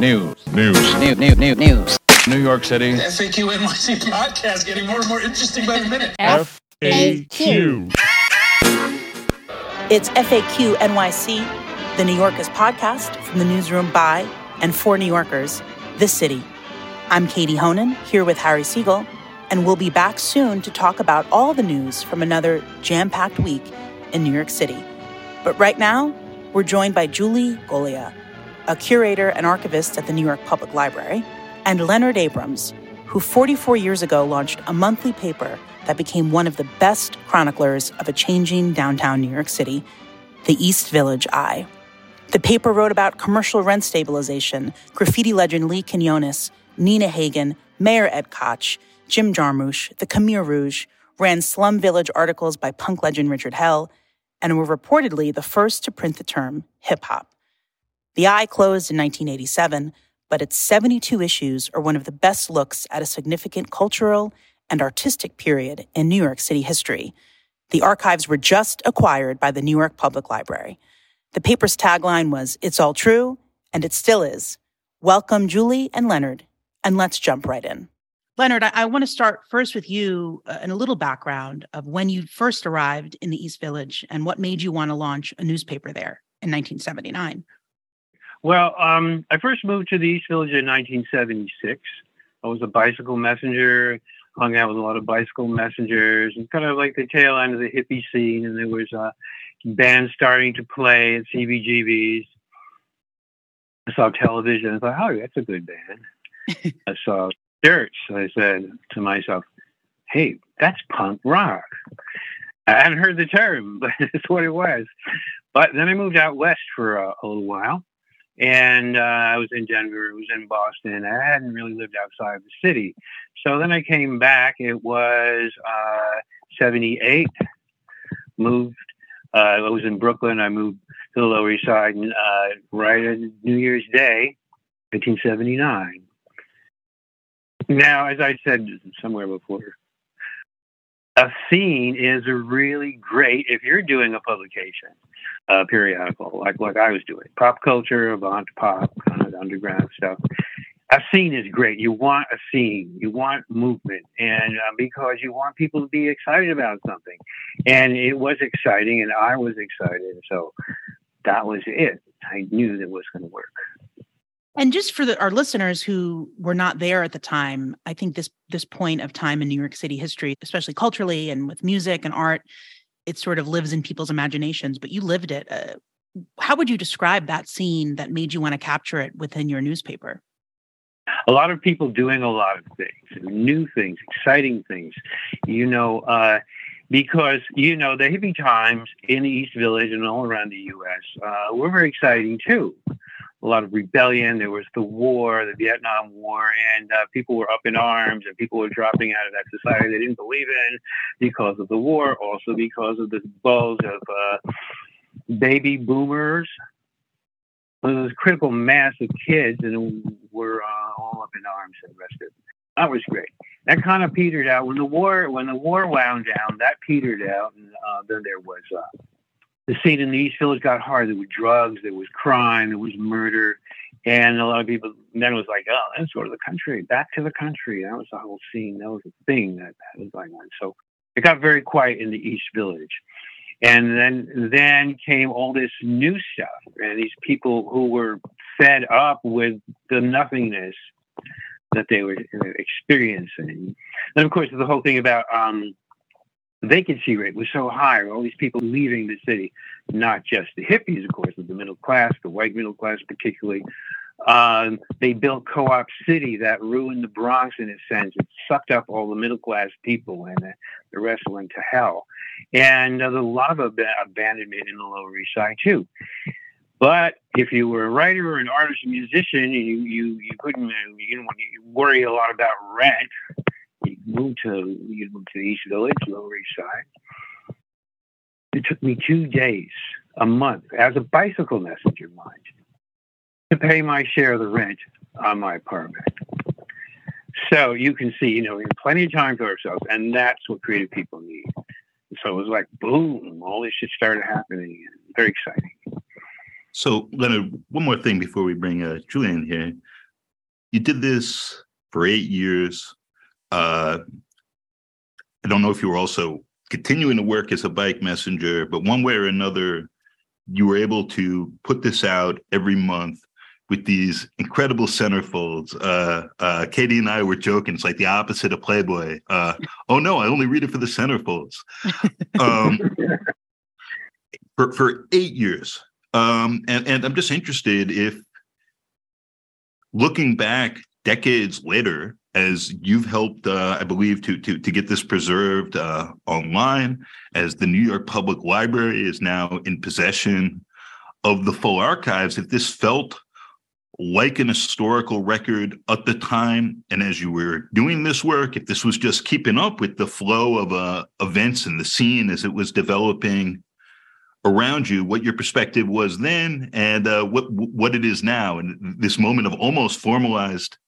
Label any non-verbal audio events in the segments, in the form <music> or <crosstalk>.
News. News. News. News. News. News. New York City. FAQ NYC podcast getting more and more interesting by the minute. FAQ. It's FAQ NYC, the New Yorkers podcast from the newsroom by and for New Yorkers, this city. I'm Katie Honan, here with Harry Siegel, and we'll be back soon to talk about all the news from another jam packed week in New York City. But right now, we're joined by Julie Golia, a curator and archivist at the New York Public Library, and Leonard Abrams, who 44 years ago launched a monthly paper that became one of the best chroniclers of a changing downtown New York City, the East Village Eye. The paper wrote about commercial rent stabilization, graffiti legend Lee Quinones, Nina Hagen, Mayor Ed Koch, Jim Jarmusch, the Khmer Rouge, ran Slum Village articles by punk legend Richard Hell, and were reportedly the first to print the term hip hop. The Eye closed in 1987, but its 72 issues are one of the best looks at a significant cultural and artistic period in New York City history. The archives were just acquired by the New York Public Library. The paper's tagline was, It's all true, and it still is. Welcome, Julie and Leonard, and let's jump right in. Leonard, I, I want to start first with you uh, and a little background of when you first arrived in the East Village and what made you want to launch a newspaper there in 1979. Well, um, I first moved to the East Village in 1976. I was a bicycle messenger, hung out with a lot of bicycle messengers, and kind of like the tail end of the hippie scene. And there was a band starting to play at CBGB's. I saw television. I thought, oh, that's a good band. <laughs> I saw Dirt. So I said to myself, hey, that's punk rock. I hadn't heard the term, <laughs> but it's what it was. But then I moved out west for a, a little while and uh, I was in Denver, I was in Boston. I hadn't really lived outside of the city. So then I came back. It was uh, 78. Moved. Uh, I was in Brooklyn. I moved to the Lower East Side uh, right on New Year's Day, 1979. Now, as I said somewhere before, a scene is really great if you're doing a publication uh, periodical, like what I was doing, pop culture, avant pop, kind of underground stuff. A scene is great. You want a scene, you want movement, and uh, because you want people to be excited about something. And it was exciting, and I was excited. So that was it. I knew that was going to work. And just for the, our listeners who were not there at the time, I think this this point of time in New York City history, especially culturally and with music and art, it sort of lives in people's imaginations. But you lived it. Uh, how would you describe that scene that made you want to capture it within your newspaper? A lot of people doing a lot of things, new things, exciting things. You know, uh, because you know the hippie times in the East Village and all around the U.S. Uh, were very exciting too a lot of rebellion. There was the war, the Vietnam War, and uh, people were up in arms and people were dropping out of that society they didn't believe in because of the war, also because of the bulge of uh, baby boomers. There was a critical mass of kids and were uh, all up in arms and arrested. That was great. That kind of petered out when the war when the war wound down. That petered out, and uh, then there was uh, the scene in the East Village got hard. There were drugs, there was crime, there was murder, and a lot of people then was like, oh, let's go to the country, back to the country. That was the whole scene. That was the thing that, that was going on. So it got very quiet in the East Village. And then then came all this new stuff, and these people who were fed up with the nothingness that they were experiencing. And of course, the whole thing about um, vacancy rate was so high, all these people leaving the city, not just the hippies, of course, but the middle class, the white middle class particularly. Um, they built Co-op City that ruined the Bronx in a sense. It sucked up all the middle class people, and the rest went to hell. And uh, there's a lot of ab- abandonment in the Lower East Side too. But if you were a writer or an artist, a musician, you you you couldn't you didn't worry a lot about rent you moved to you moved to the East Village, Lower East Side. It took me two days, a month, as a bicycle messenger, mind to pay my share of the rent on my apartment. So you can see, you know, we have plenty of time for ourselves, and that's what creative people need. So it was like boom, all this shit started happening. Very exciting. So, Leonard, one more thing before we bring uh, Julian here. You did this for eight years. Uh, I don't know if you were also continuing to work as a bike messenger, but one way or another, you were able to put this out every month with these incredible centerfolds. Uh, uh, Katie and I were joking; it's like the opposite of Playboy. Uh, oh no, I only read it for the centerfolds. <laughs> Um, for for eight years, um, and and I'm just interested if looking back decades later, as you've helped, uh, I believe, to to to get this preserved uh, online, as the New York Public Library is now in possession of the full archives. If this felt like an historical record at the time, and as you were doing this work, if this was just keeping up with the flow of uh, events and the scene as it was developing around you, what your perspective was then, and uh, what what it is now, and this moment of almost formalized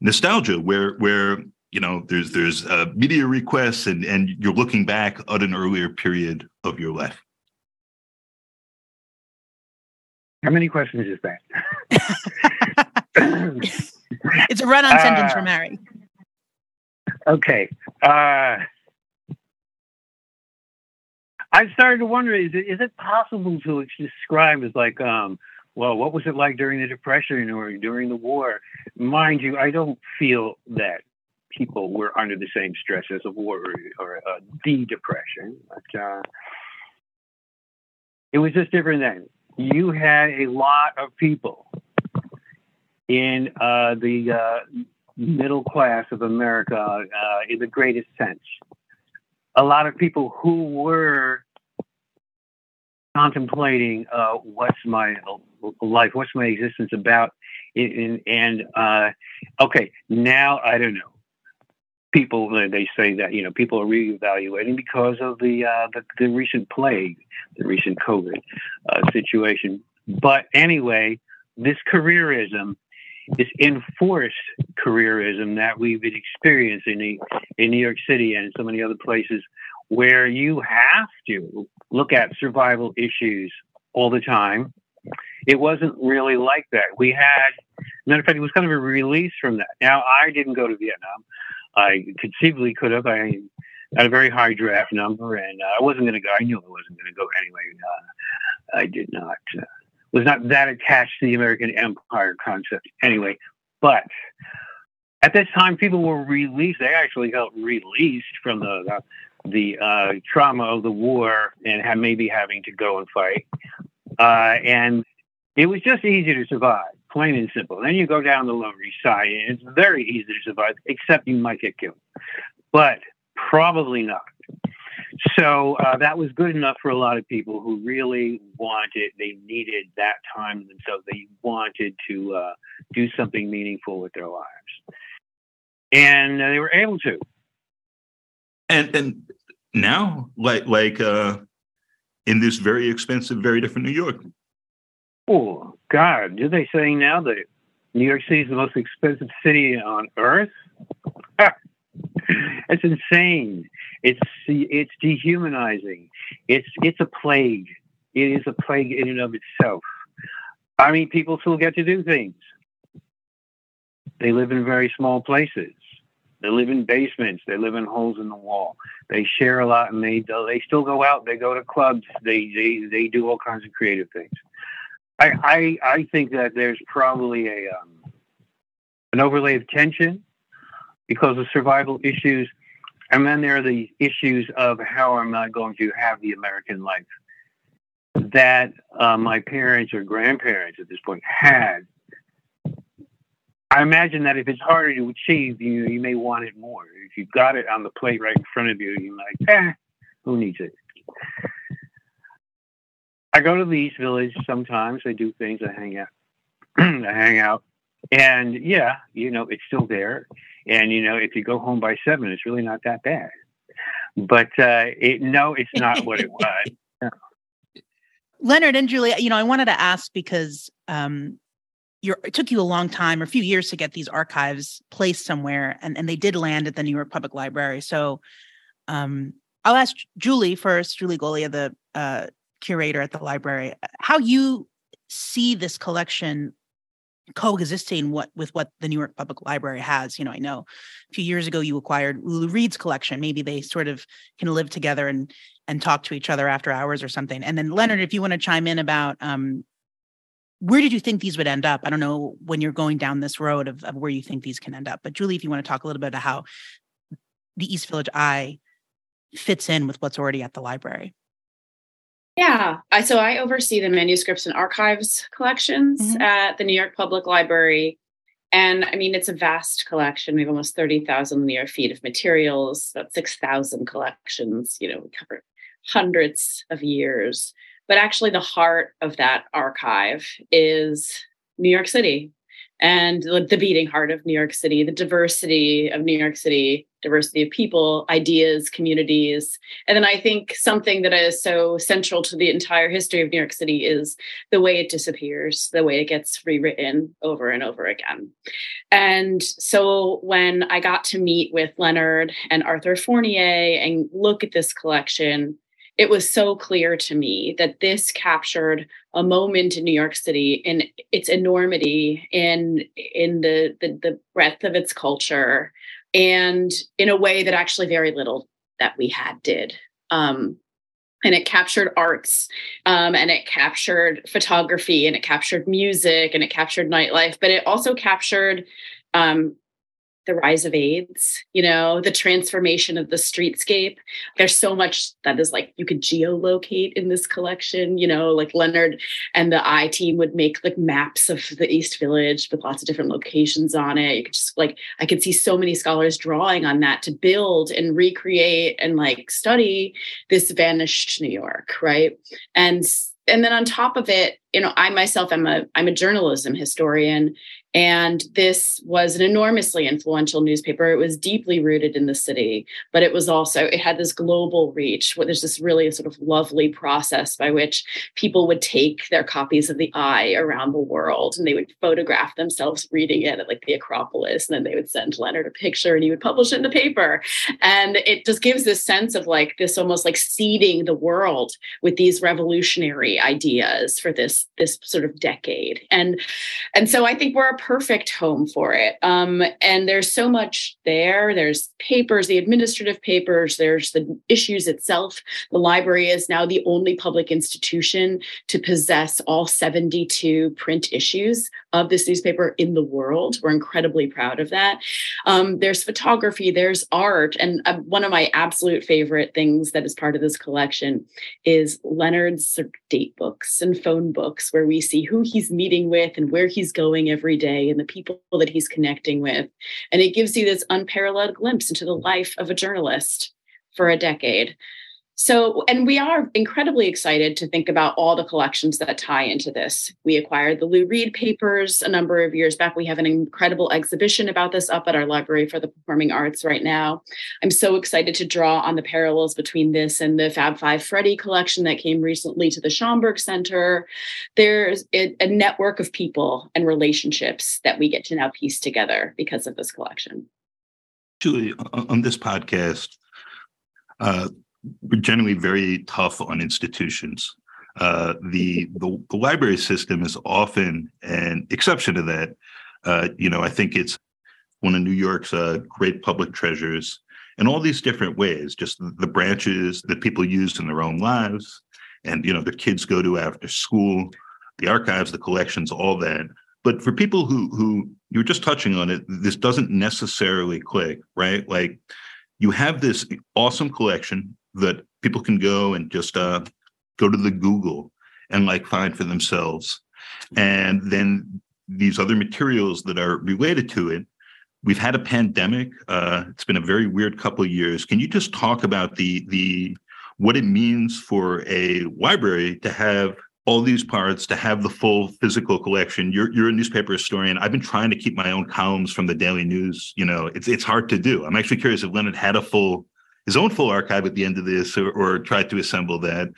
nostalgia, where where you know there's there's uh, media requests, and and you're looking back at an earlier period of your life. How many questions is that? <laughs> it's a run-on uh, sentence from Harry. Okay. Uh, I started to wonder: is it is it possible to describe as like, um, well, what was it like during the Depression or during the war? Mind you, I don't feel that people were under the same stress as a war or, or uh, the Depression, but uh, it was just different then you had a lot of people in uh, the uh, middle class of America uh, in the greatest sense. A lot of people who were contemplating uh, what's my life, what's my existence about, and uh, okay, now I don't know people they say that you know people are reevaluating because of the uh, the, the, recent plague, the recent COVID uh, situation. But anyway, this careerism, this enforced careerism that we've been experiencing in, in New York City and in so many other places, where you have to look at survival issues all the time. It wasn't really like that. We had, matter of fact, it was kind of a release from that. Now, I didn't go to Vietnam. I conceivably could have. I had a very high draft number, and uh, I wasn't going to go. I knew I wasn't going to go anyway. Uh, I did not uh, was not that attached to the American Empire concept anyway. But at this time, people were released. They actually got released from the the, the uh, trauma of the war and had maybe having to go and fight. Uh, and it was just easy to survive plain and simple. Then you go down the Lower East Side, and it's very easy to survive, except you might get killed, but probably not. So uh, that was good enough for a lot of people who really wanted, they needed that time themselves. They wanted to uh, do something meaningful with their lives, and uh, they were able to. And and now, like like uh, in this very expensive, very different New York, Oh God, do they say now that New York City is the most expensive city on earth? It's insane. It's it's dehumanizing. It's it's a plague. It is a plague in and of itself. I mean, people still get to do things. They live in very small places. They live in basements. They live in holes in the wall. They share a lot, and they they still go out. They go to clubs. They they they do all kinds of creative things. I, I, I think that there's probably a um, an overlay of tension because of survival issues, and then there are the issues of how am I going to have the American life that uh, my parents or grandparents at this point had. I imagine that if it's harder to achieve, you you may want it more. If you've got it on the plate right in front of you, you're like, eh, who needs it? I go to the East Village sometimes. I do things. I hang out. <clears throat> I hang out, and yeah, you know, it's still there. And you know, if you go home by seven, it's really not that bad. But uh, it, no, it's not what it <laughs> was. Leonard and Julia, you know, I wanted to ask because um, it took you a long time, or a few years, to get these archives placed somewhere, and, and they did land at the New York Public Library. So um, I'll ask Julie first, Julie Golia, the uh, curator at the library, how you see this collection coexisting what with what the New York Public Library has. You know, I know a few years ago you acquired Lou Reed's collection. Maybe they sort of can live together and and talk to each other after hours or something. And then Leonard, if you want to chime in about um, where did you think these would end up? I don't know when you're going down this road of, of where you think these can end up. But Julie, if you want to talk a little bit about how the East Village Eye fits in with what's already at the library. Yeah, I so I oversee the manuscripts and archives collections mm-hmm. at the New York Public Library. And I mean, it's a vast collection. We have almost 30,000 linear feet of materials, about 6,000 collections. You know, we cover hundreds of years. But actually, the heart of that archive is New York City and the beating heart of New York City, the diversity of New York City, diversity of people, ideas, communities. And then I think something that is so central to the entire history of New York City is the way it disappears, the way it gets rewritten over and over again. And so when I got to meet with Leonard and Arthur Fournier and look at this collection, it was so clear to me that this captured a moment in New York City in its enormity, in in the, the the breadth of its culture, and in a way that actually very little that we had did. Um, and it captured arts um, and it captured photography and it captured music and it captured nightlife but it also captured um, the rise of AIDS, you know, the transformation of the streetscape. There's so much that is like you could geolocate in this collection, you know, like Leonard and the Eye team would make like maps of the East Village with lots of different locations on it. You could just like, I could see so many scholars drawing on that to build and recreate and like study this vanished New York, right? And and then on top of it you know i myself am a i'm a journalism historian and this was an enormously influential newspaper. It was deeply rooted in the city, but it was also, it had this global reach. There's this really sort of lovely process by which people would take their copies of the Eye around the world and they would photograph themselves reading it at like the Acropolis. And then they would send Leonard a picture and he would publish it in the paper. And it just gives this sense of like this almost like seeding the world with these revolutionary ideas for this, this sort of decade. And, and so I think we're perfect home for it. Um, and there's so much there. There's papers, the administrative papers, there's the issues itself. The library is now the only public institution to possess all 72 print issues of this newspaper in the world. We're incredibly proud of that. Um, there's photography, there's art. And uh, one of my absolute favorite things that is part of this collection is Leonard's date books and phone books, where we see who he's meeting with and where he's going every day and the people that he's connecting with. And it gives you this unparalleled glimpse into the life of a journalist for a decade. So, and we are incredibly excited to think about all the collections that tie into this. We acquired the Lou Reed papers a number of years back. We have an incredible exhibition about this up at our Library for the Performing Arts right now. I'm so excited to draw on the parallels between this and the Fab Five Freddy collection that came recently to the Schomburg Center. There's a, network of people and relationships that we get to now piece together because of this collection. Julie, on this podcast, uh, generally very tough on institutions. Uh, the, the, the library system is often an exception to that. Uh, you know, I think it's one of New York's uh, great public treasures in all these different ways. Just the branches that people use in their own lives, and you know, their kids go to after school, the archives, the collections, all that. But for people who who you're just touching on it, this doesn't necessarily click, right? Like you have this awesome collection that people can go and just uh, go to the Google and like find for themselves. And then these other materials that are related to it. We've had a pandemic. Uh, it's been a very weird couple of years. Can you just talk about the the what it means for a library to have all these parts to have the full physical collection. You're you're a newspaper historian. I've been trying to keep my own columns from the Daily News. You know, it's it's hard to do. I'm actually curious if Leonard had a full his own full archive at the end of this or, or tried to assemble that.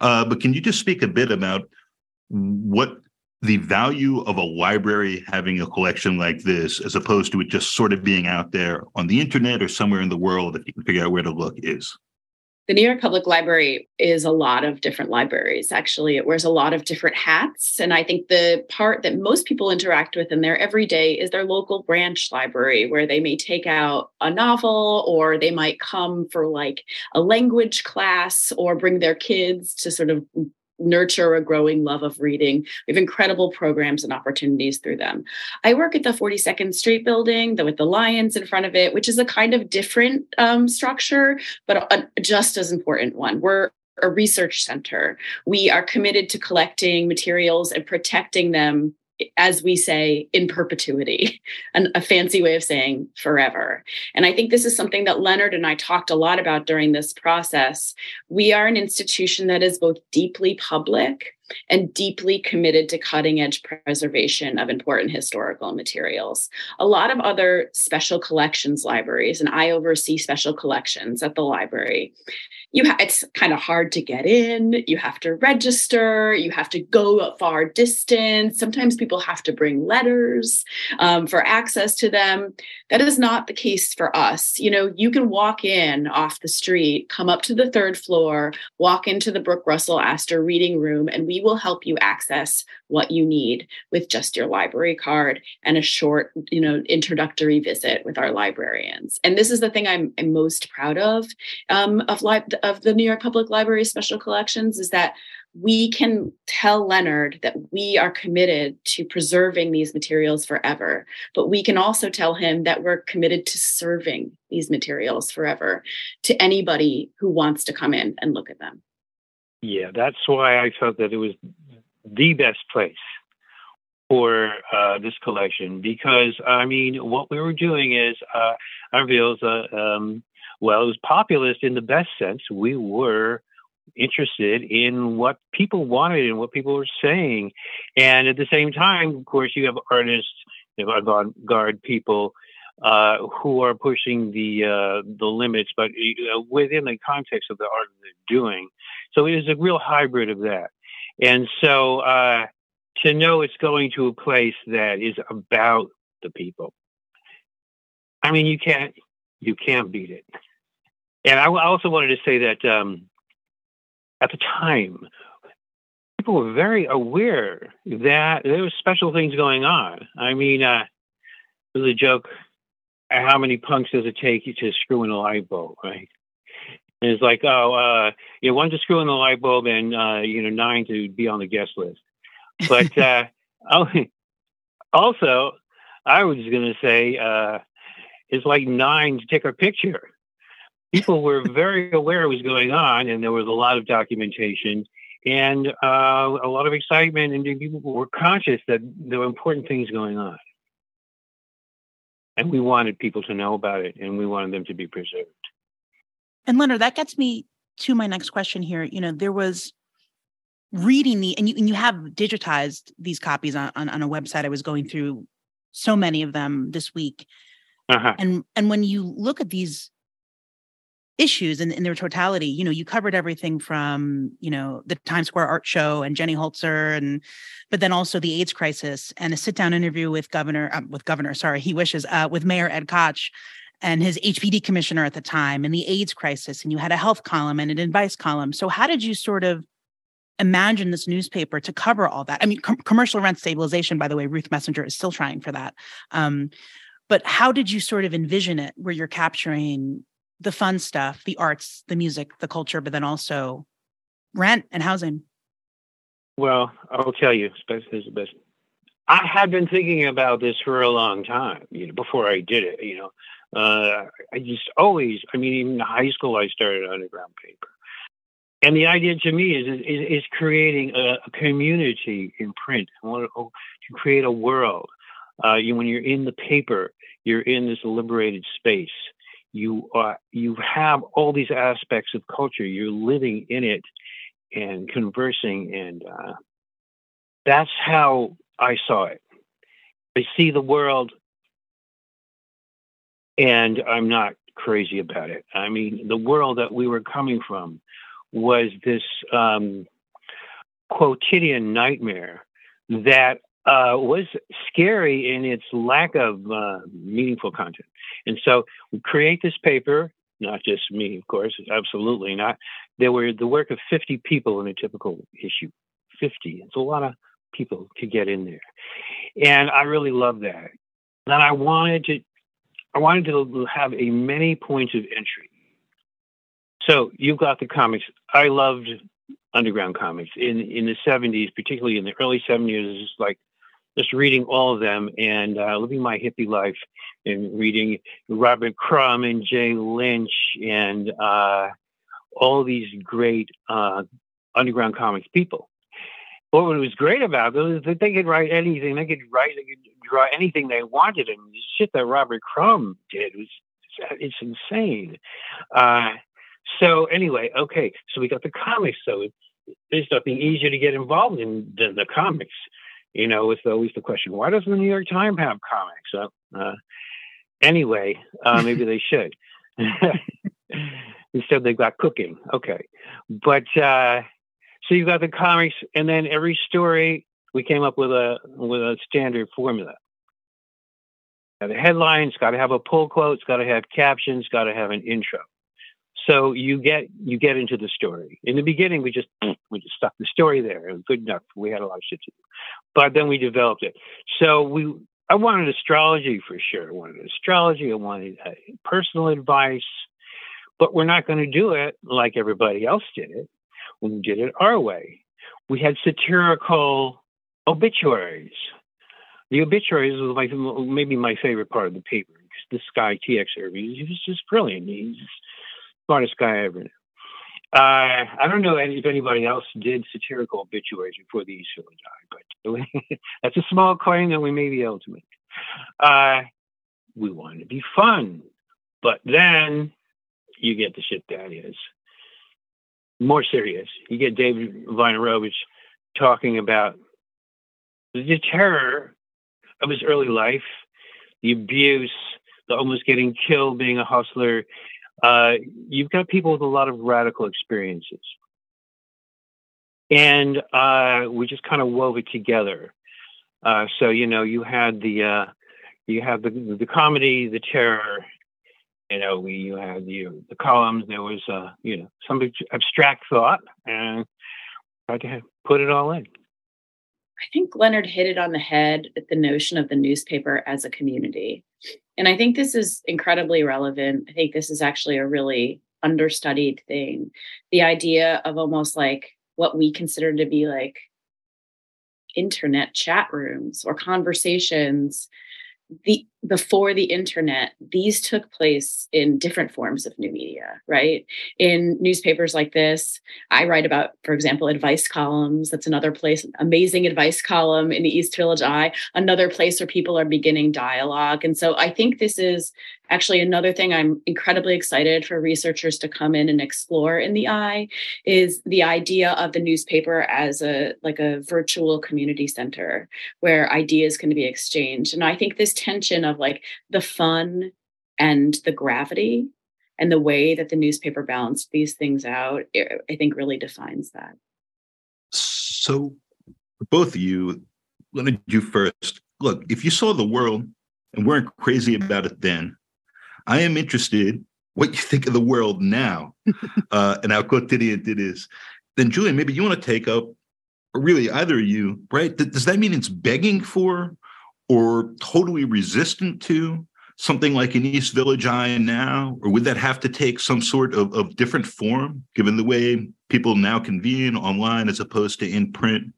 Uh, but can you just speak a bit about what the value of a library having a collection like this, as opposed to it just sort of being out there on the internet or somewhere in the world, if you can figure out where to look, is? The New York Public Library is a lot of different libraries. Actually, it wears a lot of different hats. And I think the part that most people interact with in their everyday is their local branch library, where they may take out a novel or they might come for like a language class or bring their kids to sort of nurture a growing love of reading. We have incredible programs and opportunities through them. I work at the 42nd Street building the, with the lions in front of it, which is a kind of different um, structure, but a, a just as important one. We're a research center. We are committed to collecting materials and protecting them as we say, in perpetuity, and a fancy way of saying forever. And I think this is something that Leonard and I talked a lot about during this process. We are an institution that is both deeply public and deeply committed to cutting edge preservation of important historical materials. A lot of other special collections libraries, and I oversee special collections at the library, you ha- it's kind of hard to get in you have to register you have to go a far distance. Sometimes people have to bring letters um, for access to them. That is not the case for us. You know you can walk in off the street come up to the third floor walk into the brooke russell astor reading room and we will help you access what you need with just your library card and a short you know introductory visit with our librarians and this is the thing i'm, I'm most proud of um, of, li- of the new york public library special collections is that we can tell Leonard that we are committed to preserving these materials forever, but we can also tell him that we're committed to serving these materials forever to anybody who wants to come in and look at them. Yeah, that's why I felt that it was the best place for uh, this collection because I mean, what we were doing is uh, reveals, uh, um, well, it was populist in the best sense. We were interested in what people wanted and what people were saying, and at the same time, of course, you have artists, you have avant-garde people. Uh, who are pushing the uh, the limits, but uh, within the context of the art they're doing. So it is a real hybrid of that. And so uh, to know it's going to a place that is about the people, I mean, you can't you can't beat it. And I also wanted to say that um, at the time, people were very aware that there were special things going on. I mean, uh, was a joke. How many punks does it take to screw in a light bulb, right? And it's like, oh, uh, you know, one to screw in the light bulb and, uh, you know, nine to be on the guest list. But <laughs> uh, also, I was going to say uh, it's like nine to take a picture. People were very aware what was going on, and there was a lot of documentation and uh, a lot of excitement, and people were conscious that there were important things going on. And we wanted people to know about it, and we wanted them to be preserved. And Leonard, that gets me to my next question here. You know, there was reading the and you and you have digitized these copies on, on, on a website. I was going through so many of them this week. Uh-huh. And and when you look at these issues in, in their totality, you know, you covered everything from, you know, the Times Square art show and Jenny Holzer and but then also the AIDS crisis and a sit down interview with Governor um, with Governor, sorry, he wishes, uh, with Mayor Ed Koch and his HPD commissioner at the time and the AIDS crisis, and you had a health column and an advice column. So, how did you sort of imagine this newspaper to cover all that? I mean, com- commercial rent stabilization, by the way, Ruth Messinger is still trying for that. Um, but how did you sort of envision it where you're capturing the fun stuff, the arts, the music, the culture, but then also rent and housing? Well, I'll tell you, I had been thinking about this for a long time, you know, before I did it, you know. Uh, I just always, I mean, even in high school, I started underground paper. And the idea to me is is, is creating a, community in print. I want to, to create a world. Uh, you, when you're in the paper, you're in this liberated space. You are you have all these aspects of culture. You're living in it and conversing, and uh, that's how I saw it. I see the world and I'm not crazy about it. I mean, the world that we were coming from was this um, quotidian nightmare that uh, was scary in its lack of uh, meaningful content. And so we create this paper not just me, of course, absolutely not. There were the work of 50 people in a typical issue. 50. It's a lot of people to get in there. And I really love that. And I wanted to I wanted to have a many points of entry. So you've got the comics. I loved underground comics in in the 70s, particularly in the early 70s. It's like just reading all of them and uh, living my hippie life and reading Robert Crumb and Jay Lynch and uh, all these great uh, underground comics people. But what was great about them is that they could write anything. They could write, they could draw anything they wanted. And the shit that Robert Crumb did was it's insane. Uh, so anyway, okay, so we got the comics. So there's nothing easier to get involved in than the comics. You know, it's always the question: Why doesn't the New York Times have comics? Uh, uh, anyway, uh, maybe they <laughs> should. <laughs> Instead, they've got cooking. Okay, but uh, so you've got the comics, and then every story we came up with a with a standard formula. Now, the headline's got to have a pull quote, it's got to have captions, got to have an intro. So you get you get into the story. In the beginning, we just we just stuck the story there. It was good enough. We had a lot of shit to do, but then we developed it. So we I wanted astrology for sure. I wanted astrology. I wanted uh, personal advice, but we're not going to do it like everybody else did it. We did it our way. We had satirical obituaries. The obituaries was my maybe my favorite part of the paper. This guy T.X. Irving, he was just brilliant. He's smartest guy ever. Uh, I don't know if anybody else did satirical obituaries before the East Village Eye, but <laughs> that's a small claim that we may be able to make. Uh, we wanted to be fun, but then you get the shit that is more serious. You get David Wojnarowicz talking about the terror of his early life, the abuse, the almost getting killed being a hustler, uh, you've got people with a lot of radical experiences. And uh, we just kind of wove it together. Uh, so you know, you had the uh, you have the the comedy, the terror. You know, we you had the the columns. There was uh, you know some abstract thought, and I to put it all in. I think Leonard hit it on the head at the notion of the newspaper as a community. And I think this is incredibly relevant. I think this is actually a really understudied thing. The idea of almost like what we consider to be like internet chat rooms or conversations the before the internet these took place in different forms of new media right? In newspapers like this i write about for example advice columns. That's another place amazing advice column in the east village eye another place where people are beginning dialogue. And so i think this is actually another thing i'm incredibly excited for researchers to come in and explore in the eye is the idea of the newspaper as a like a virtual community center where ideas can be exchanged. And i think this tension of like the fun and the gravity and the way that the newspaper balanced these things out i think really defines that so both of you let me do first look if you saw the world and weren't crazy about it then I am interested what you think of the world now <laughs> uh, and how quotidian it is. Then, Julian, maybe you want to take up, or really either of you, right? Does that mean it's begging for or totally resistant to something like an East Village Eye now? Or would that have to take some sort of, of different form given the way people now convene online as opposed to in print?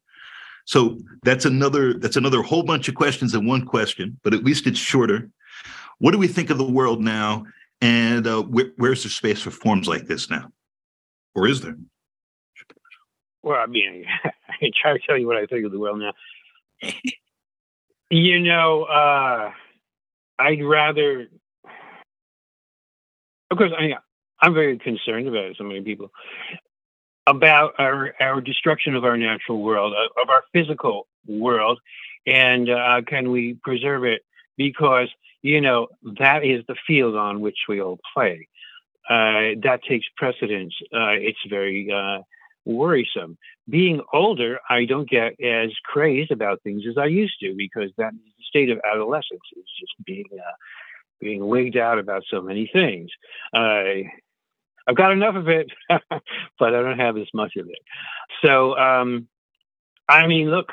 So that's another that's another whole bunch of questions in one question, but at least it's shorter. What do we think of the world now? And uh, wh- where's the space for forms like this now? Or is there? Well, I mean, <laughs> I try to tell you what I think of the world now. You know, uh, I'd rather, of course, I, I'm very concerned about so many people, about our, our destruction of our natural world, uh, of our physical world, and uh, can we preserve it? Because you know, that is the field on which we all play. Uh, that takes precedence. Uh, it's very uh, worrisome. Being older, I don't get as crazed about things as I used to because that state of adolescence is just being uh, being wigged out about so many things. I I've got enough of it, <laughs> but I don't have as much of it. So, um, I mean, look,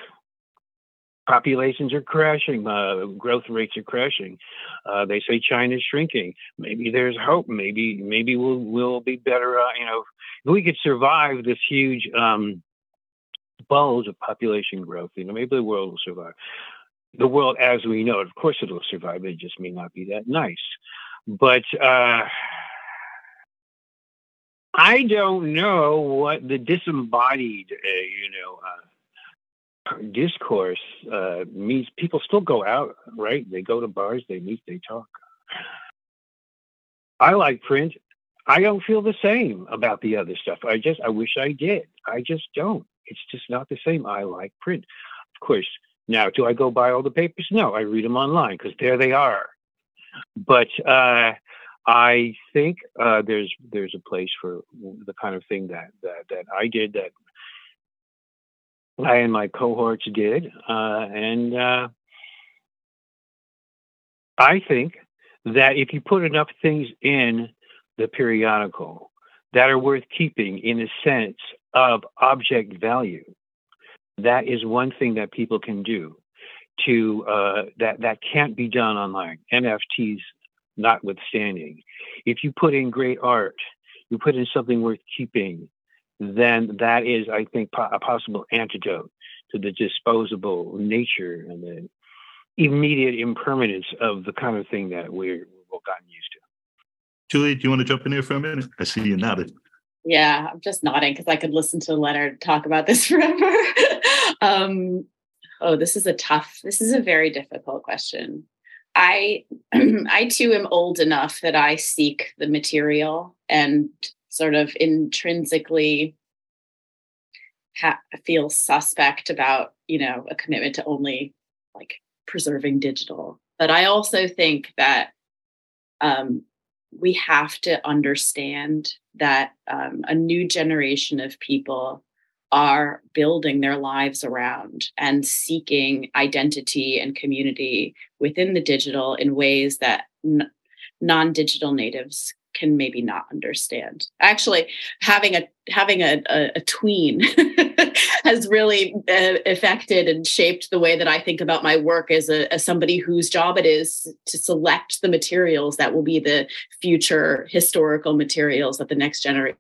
populations are crashing, uh, growth rates are crashing. Uh, they say China's shrinking. Maybe there's hope. Maybe maybe we'll we'll be better. Uh, you know, if we could survive this huge um, bulge of population growth. You know, maybe the world will survive. The world as we know it, of course, it'll survive. It just may not be that nice. But uh, I don't know what the disembodied, uh, you know, uh, discourse uh, means. People still go out, right? They go to bars, they meet, they talk. I like print. I don't feel the same about the other stuff. I just, I wish I did. I just don't. It's just not the same. I like print. Of course, now, do I go buy all the papers? No, I read them online because there they are. But uh, I think uh, there's there's a place for the kind of thing that that, that I did that I and my cohorts did, uh, and uh, I think that if you put enough things in the periodical that are worth keeping in a sense of object value, that is one thing that people can do to uh, that that can't be done online. NFTs notwithstanding, if you put in great art, you put in something worth keeping, then that is, I think, po- a possible antidote to the disposable nature and the immediate impermanence of the kind of thing that we're we've gotten used to. Julie, do you want to jump in here for a minute? I see you nodded. Yeah, I'm just nodding because I could listen to Leonard talk about this <laughs> forever. um, oh, this is a tough, this is a very difficult question. I <clears throat> I too am old enough that I seek the material and sort of intrinsically ha- feel suspect about you know a commitment to only like preserving digital. But I also think that um, we have to understand that um, a new generation of people are building their lives around and seeking identity and community within the digital in ways that n- non-digital natives can maybe not understand. Actually, having a having a, a, a tween <laughs> has really uh, affected and shaped the way that I think about my work as a as somebody whose job it is to select the materials that will be the future historical materials that the next generation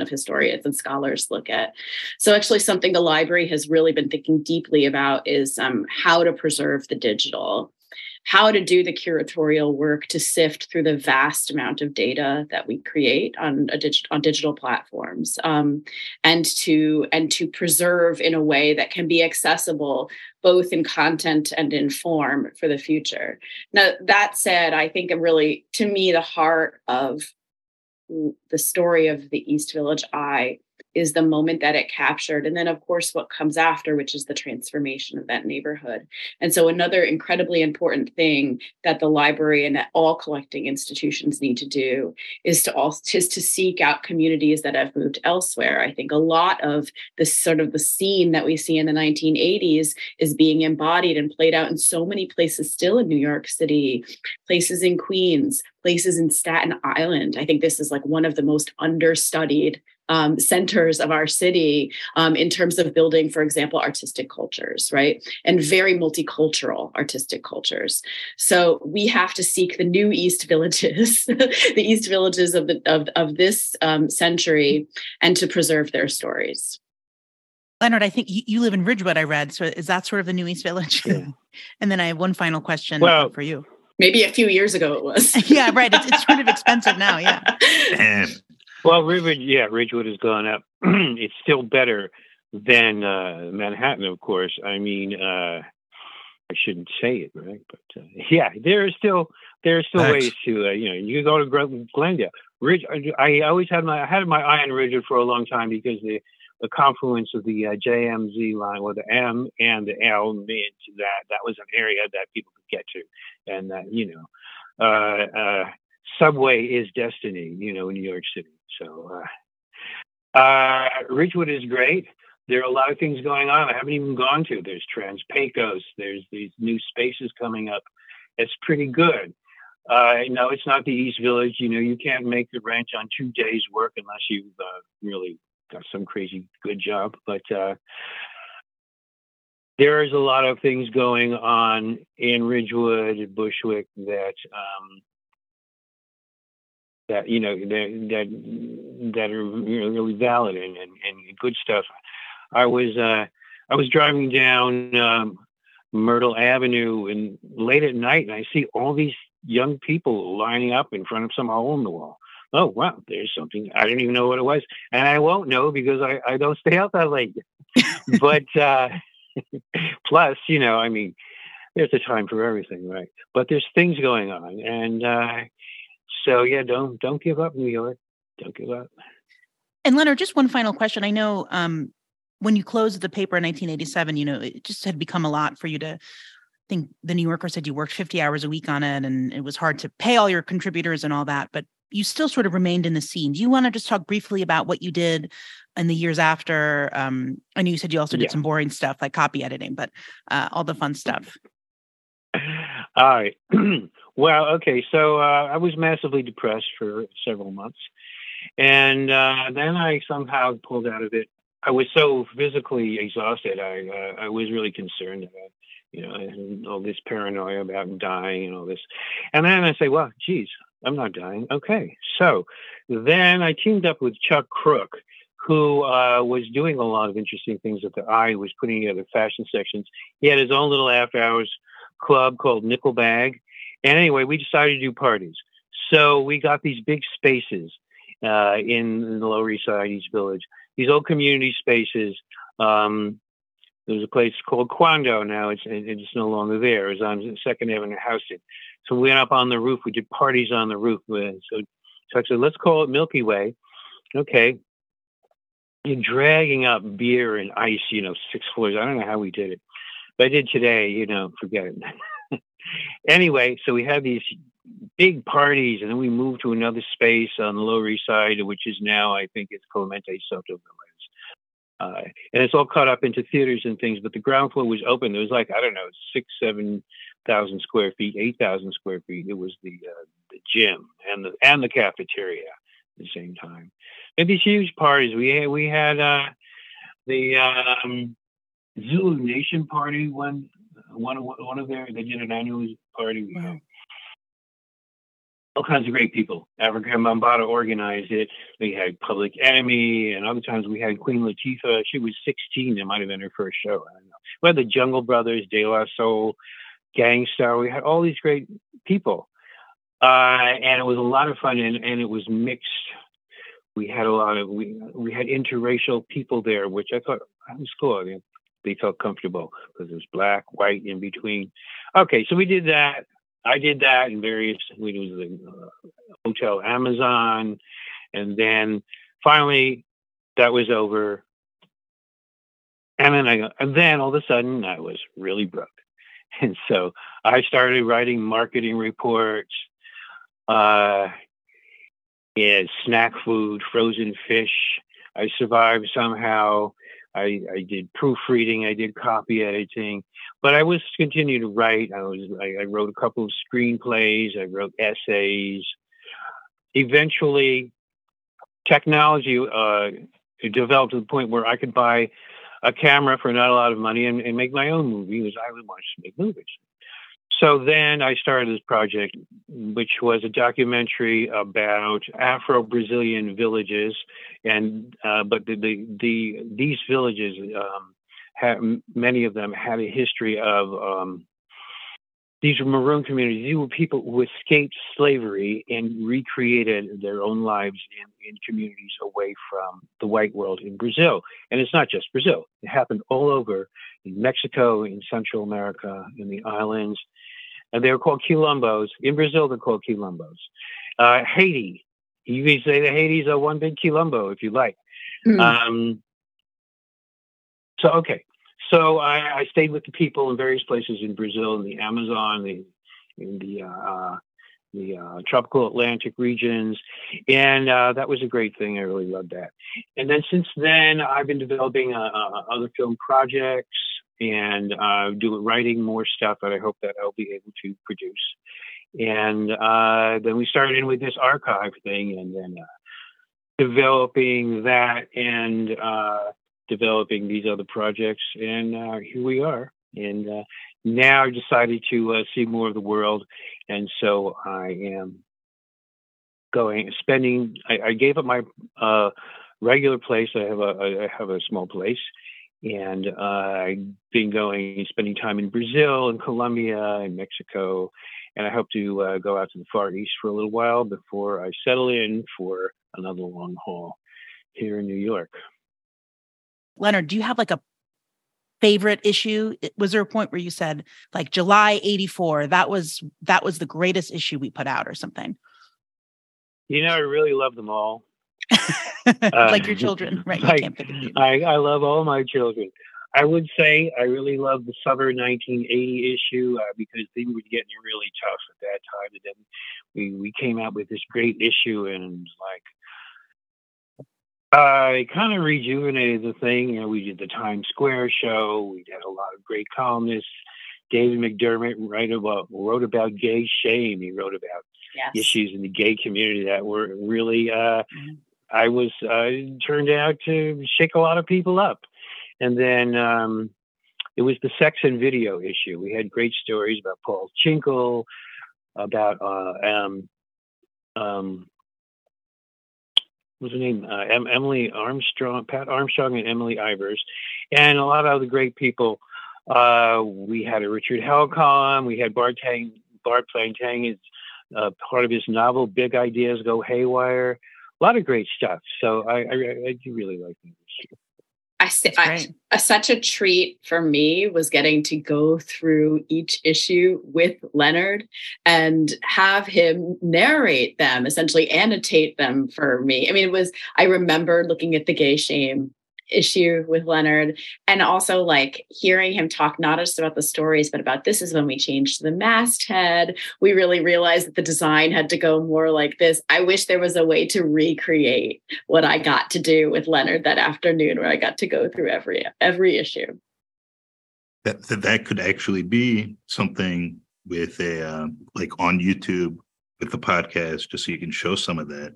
of historians and scholars look at. So, actually, something the library has really been thinking deeply about is um, how to preserve the digital how to do the curatorial work to sift through the vast amount of data that we create on a dig- on digital platforms um, and to and to preserve in a way that can be accessible both in content and in form for the future. Now that said i think really to me the heart of the story of the east village eye is the moment that it captured. And then, of course, what comes after, which is the transformation of that neighborhood. And so, another incredibly important thing that the library and that all collecting institutions need to do is to all is to seek out communities that have moved elsewhere. I think a lot of this sort of the scene that we see in the 1980s is being embodied and played out in so many places still in New York City, places in Queens, places in Staten Island. I think this is like one of the most understudied um, centers of our city um, in terms of building, for example, artistic cultures, right? And very multicultural artistic cultures. So we have to seek the new East villages, <laughs> the East villages of, the, of, of this um, century, and to preserve their stories. Leonard, I think you, live in Ridgewood, I read. So is that sort of the new East Village? Yeah. <laughs> and then I have one final question well, for you. Maybe a few years ago it was. <laughs> yeah, right. It's, it's sort of expensive now. Yeah. And well, Ridgewood, yeah, Ridgewood has gone up. <clears throat> it's still better than uh, Manhattan, of course. I mean, uh, I shouldn't say it, right? But uh, <laughs> yeah, there are still there are still Thanks. ways to uh, you know you go to Glendale. Ridge, I always had my I had my eye on Ridgewood for a long time because the the confluence of the uh, JMZ line, or the M and the L meant that that was an area that people could get to, and that you know, uh, uh, subway is destiny, you know, in New York City. So, uh, uh, Ridgewood is great. There are a lot of things going on. I haven't even gone to. There's Trans Pecos. There's these new spaces coming up. It's pretty good. Uh, no, it's not the East Village. You know, you can't make the ranch on two days' work unless you've uh, really got some crazy good job. But uh, there is a lot of things going on in Ridgewood, Bushwick that um, that you know that that that are you know, really valid and, and, and good stuff. I was uh, I was driving down um, Myrtle Avenue and late at night, and I see all these young people lining up in front of some hole in the wall. Oh wow, there's something I didn't even know what it was, and I won't know because I, I don't stay out that late. <laughs> but uh, <laughs> plus, you know, I mean, there's a time for everything, right? But there's things going on, and uh, so yeah, don't don't give up, New York. Don't give up. And Leonard, just one final question. I know um, when you closed the paper in 1987, you know, it just had become a lot for you to I think the New Yorker said you worked 50 hours a week on it and it was hard to pay all your contributors and all that, but you still sort of remained in the scene. Do you want to just talk briefly about what you did in the years after? Um, I know you said you also did yeah. some boring stuff like copy editing, but uh, all the fun stuff. All right. <clears throat> well, okay. So uh, I was massively depressed for several months. And uh, then I somehow pulled out of it. I was so physically exhausted. I uh, I was really concerned about you know, all this paranoia about dying and all this. And then I say, well, geez, I'm not dying. Okay. So then I teamed up with Chuck Crook, who uh, was doing a lot of interesting things at the Eye, was putting together fashion sections. He had his own little after hours club called Nickel Bag. And anyway, we decided to do parties. So we got these big spaces uh, in the Lower East Side, East Village, these old community spaces. Um, there was a place called Quando now. It's it's no longer there. It was on Second Avenue Houston. So we went up on the roof. We did parties on the roof. So, so I said, let's call it Milky Way. Okay. You're dragging up beer and ice, you know, six floors. I don't know how we did it. But I did today, you know, forget it. <laughs> anyway, so we had these big parties and then we moved to another space on the Lower East Side, which is now, I think it's Clemente Soto uh, and it's all cut up into theaters and things. But the ground floor was open. There was like I don't know, six, seven thousand square feet, eight thousand square feet. It was the uh, the gym and the and the cafeteria at the same time. And these huge parties. We had, we had uh, the um, Zulu Nation party. One one of one of their they did an annual party. Wow all kinds of great people. Afrika Bambaataa organized it. We had Public Enemy, and other times we had Queen Latifah. She was 16. It might have been her first show. I don't know. We had the Jungle Brothers, De La Soul, Gang Starr. We had all these great people. Uh, and it was a lot of fun, and, and it was mixed. We had a lot of, we, we had interracial people there, which I thought was cool. I mean, they felt comfortable because it was black, white, in between. Okay, so we did that. I did that in various. We was the uh, Hotel Amazon, and then finally that was over. And then I, and then all of a sudden I was really broke, <laughs> and so I started writing marketing reports. Uh, yeah, snack food, frozen fish. I survived somehow. I, I did proofreading, I did copy editing, but I was continuing to write. I was I, I wrote a couple of screenplays, I wrote essays. Eventually, technology uh, developed to the point where I could buy a camera for not a lot of money and, and make my own movie because I wanted to make movies. So then I started this project, which was a documentary about Afro-Brazilian villages, and uh, but the, the, the these villages, um, many of them had a history of um, these were maroon communities. These were people who escaped slavery and recreated their own lives in, in communities away from the white world in Brazil. And it's not just Brazil; it happened all over in Mexico, in Central America, in the islands and they were called quilombos. In Brazil, they're called quilombos. Uh, Haiti, you can say that Haiti's a one big quilombo if you like. Mm. Um, so okay, so I, I, stayed with the people in various places in Brazil, in the Amazon, the, in the uh, the uh, tropical Atlantic regions, and uh, that was a great thing. I really loved that. And then since then, I've been developing uh, uh, other film projects and uh, doing writing more stuff that I hope that I'll be able to produce. And uh, then we started in with this archive thing, and then uh, developing that and uh, developing these other projects. And uh, here we are. And uh, now I decided to uh, see more of the world, and so I am going spending. I, I gave up my uh, regular place. I have a I have a small place, and I've been going spending time in Brazil and Colombia and Mexico, and I hope to uh, go out to the Far East for a little while before I settle in for another long haul here in New York. Leonard, do you have like a favorite issue? Was there a point where you said like July 84, that was that was the greatest issue we put out or something? You know, I really love them all. <laughs> like uh, your children, right? You <laughs> pick I, I love all my children. I would say I really love the summer 1980 issue uh, because things were getting really tough at that time. And then we, we came out with this great issue and like, I kind of rejuvenated the thing. You know, we did the Times Square show. We had a lot of great columnists. David McDermott write about, wrote about gay shame. He wrote about yes. issues in the gay community that were really, uh, mm-hmm. I was uh, turned out to shake a lot of people up. And then um, it was the sex and video issue. We had great stories about Paul Tschinkel, about uh, um, um, what's her name? Uh, Emily Armstrong, Pat Armstrong, and Emily Ivers, and a lot of other great people. Uh, we had a Richard Hell column. We had Bart Tang, Bart Tang is uh, part of his novel Big Ideas Go Haywire. A lot of great stuff. So I, I, I do really like this. I, I, I, such a treat for me was getting to go through each issue with Leonard and have him narrate them, essentially annotate them for me. I mean, it was, I remember looking at the gay shame issue with Leonard. And also like hearing him talk not just about the stories but about this is when we changed the masthead. We really realized that the design had to go more like this. I wish there was a way to recreate what I got to do with Leonard that afternoon where I got to go through every every issue. That that, that could actually be something with a uh, like on YouTube with the podcast just so you can show some of that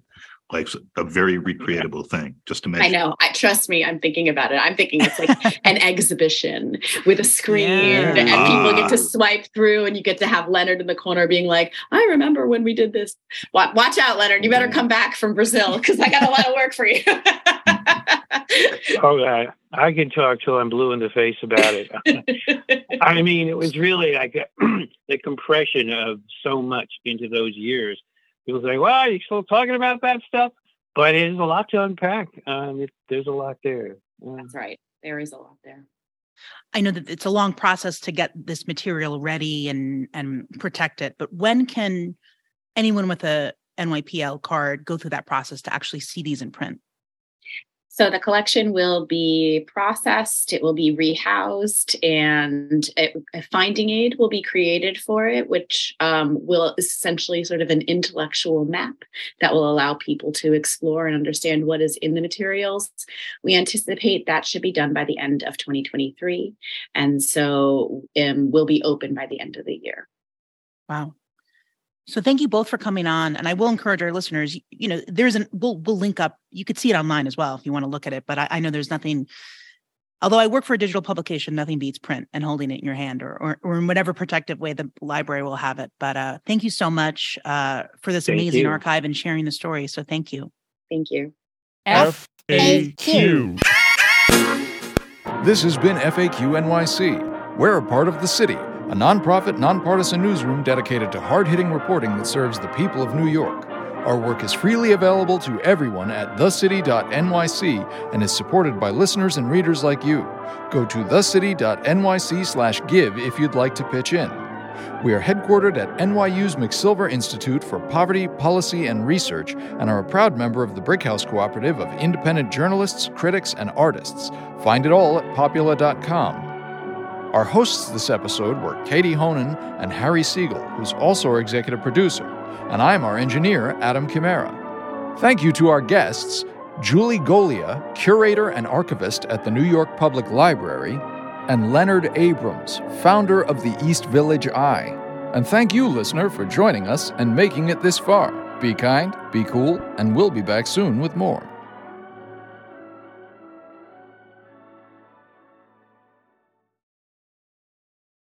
like a very recreatable thing. Just imagine. I know. I trust me. I'm thinking about it. I'm thinking it's like <laughs> an exhibition with a screen, yeah. and ah. people get to ah. swipe through, and you get to have Leonard in the corner being like, "I remember when we did this." Watch out, Leonard. You better come back from Brazil because I got a lot of work for you. <laughs> oh, I, I can talk till I'm blue in the face about it. <laughs> I mean, it was really like <clears throat> the compression of so much into those years people say, "Well, you're still talking about that stuff," but it is a lot to unpack. Um, it, there's a lot there. That's right. There is a lot there. I know that it's a long process to get this material ready and and protect it, but when can anyone with a NYPL card go through that process to actually see these in print? So the collection will be processed, it will be rehoused, and it, a finding aid will be created for it, which um, will essentially sort of an intellectual map that will allow people to explore and understand what is in the materials. We anticipate that should be done by the end of 2023. And so um, will be open by the end of the year. Wow. So thank you both for coming on. And I will encourage our listeners, you know, there's an we'll we'll link up. You could see it online as well if you want to look at it. But I, I know there's nothing although I work for a digital publication, nothing beats print and holding it in your hand or, or, or in whatever protective way the library will have it. But uh, thank you so much uh, for this thank amazing you. archive and sharing the story. So thank you. Thank you. FAQ. This has been FAQ NYC. We're a part of the city a nonprofit, nonpartisan newsroom dedicated to hard hitting reporting that serves the people of New York. Our work is freely available to everyone at thecity.nyc and is supported by listeners and readers like you. Go to thecity.nyc/give if you'd like to pitch in. We are headquartered at NYU's McSilver Institute for Poverty, Policy, and Research and are a proud member of the Brick House Cooperative of independent journalists, critics, and artists. Find it all at popula.com. Our hosts this episode were Katie Honan and Harry Siegel, who's also our executive producer, and I'm our engineer, Adam Chimera. Thank you to our guests, Julie Golia, curator and archivist at the New York Public Library, and Leonard Abrams, founder of the East Village Eye. And thank you, listener, for joining us and making it this far. Be kind, be cool, and we'll be back soon with more.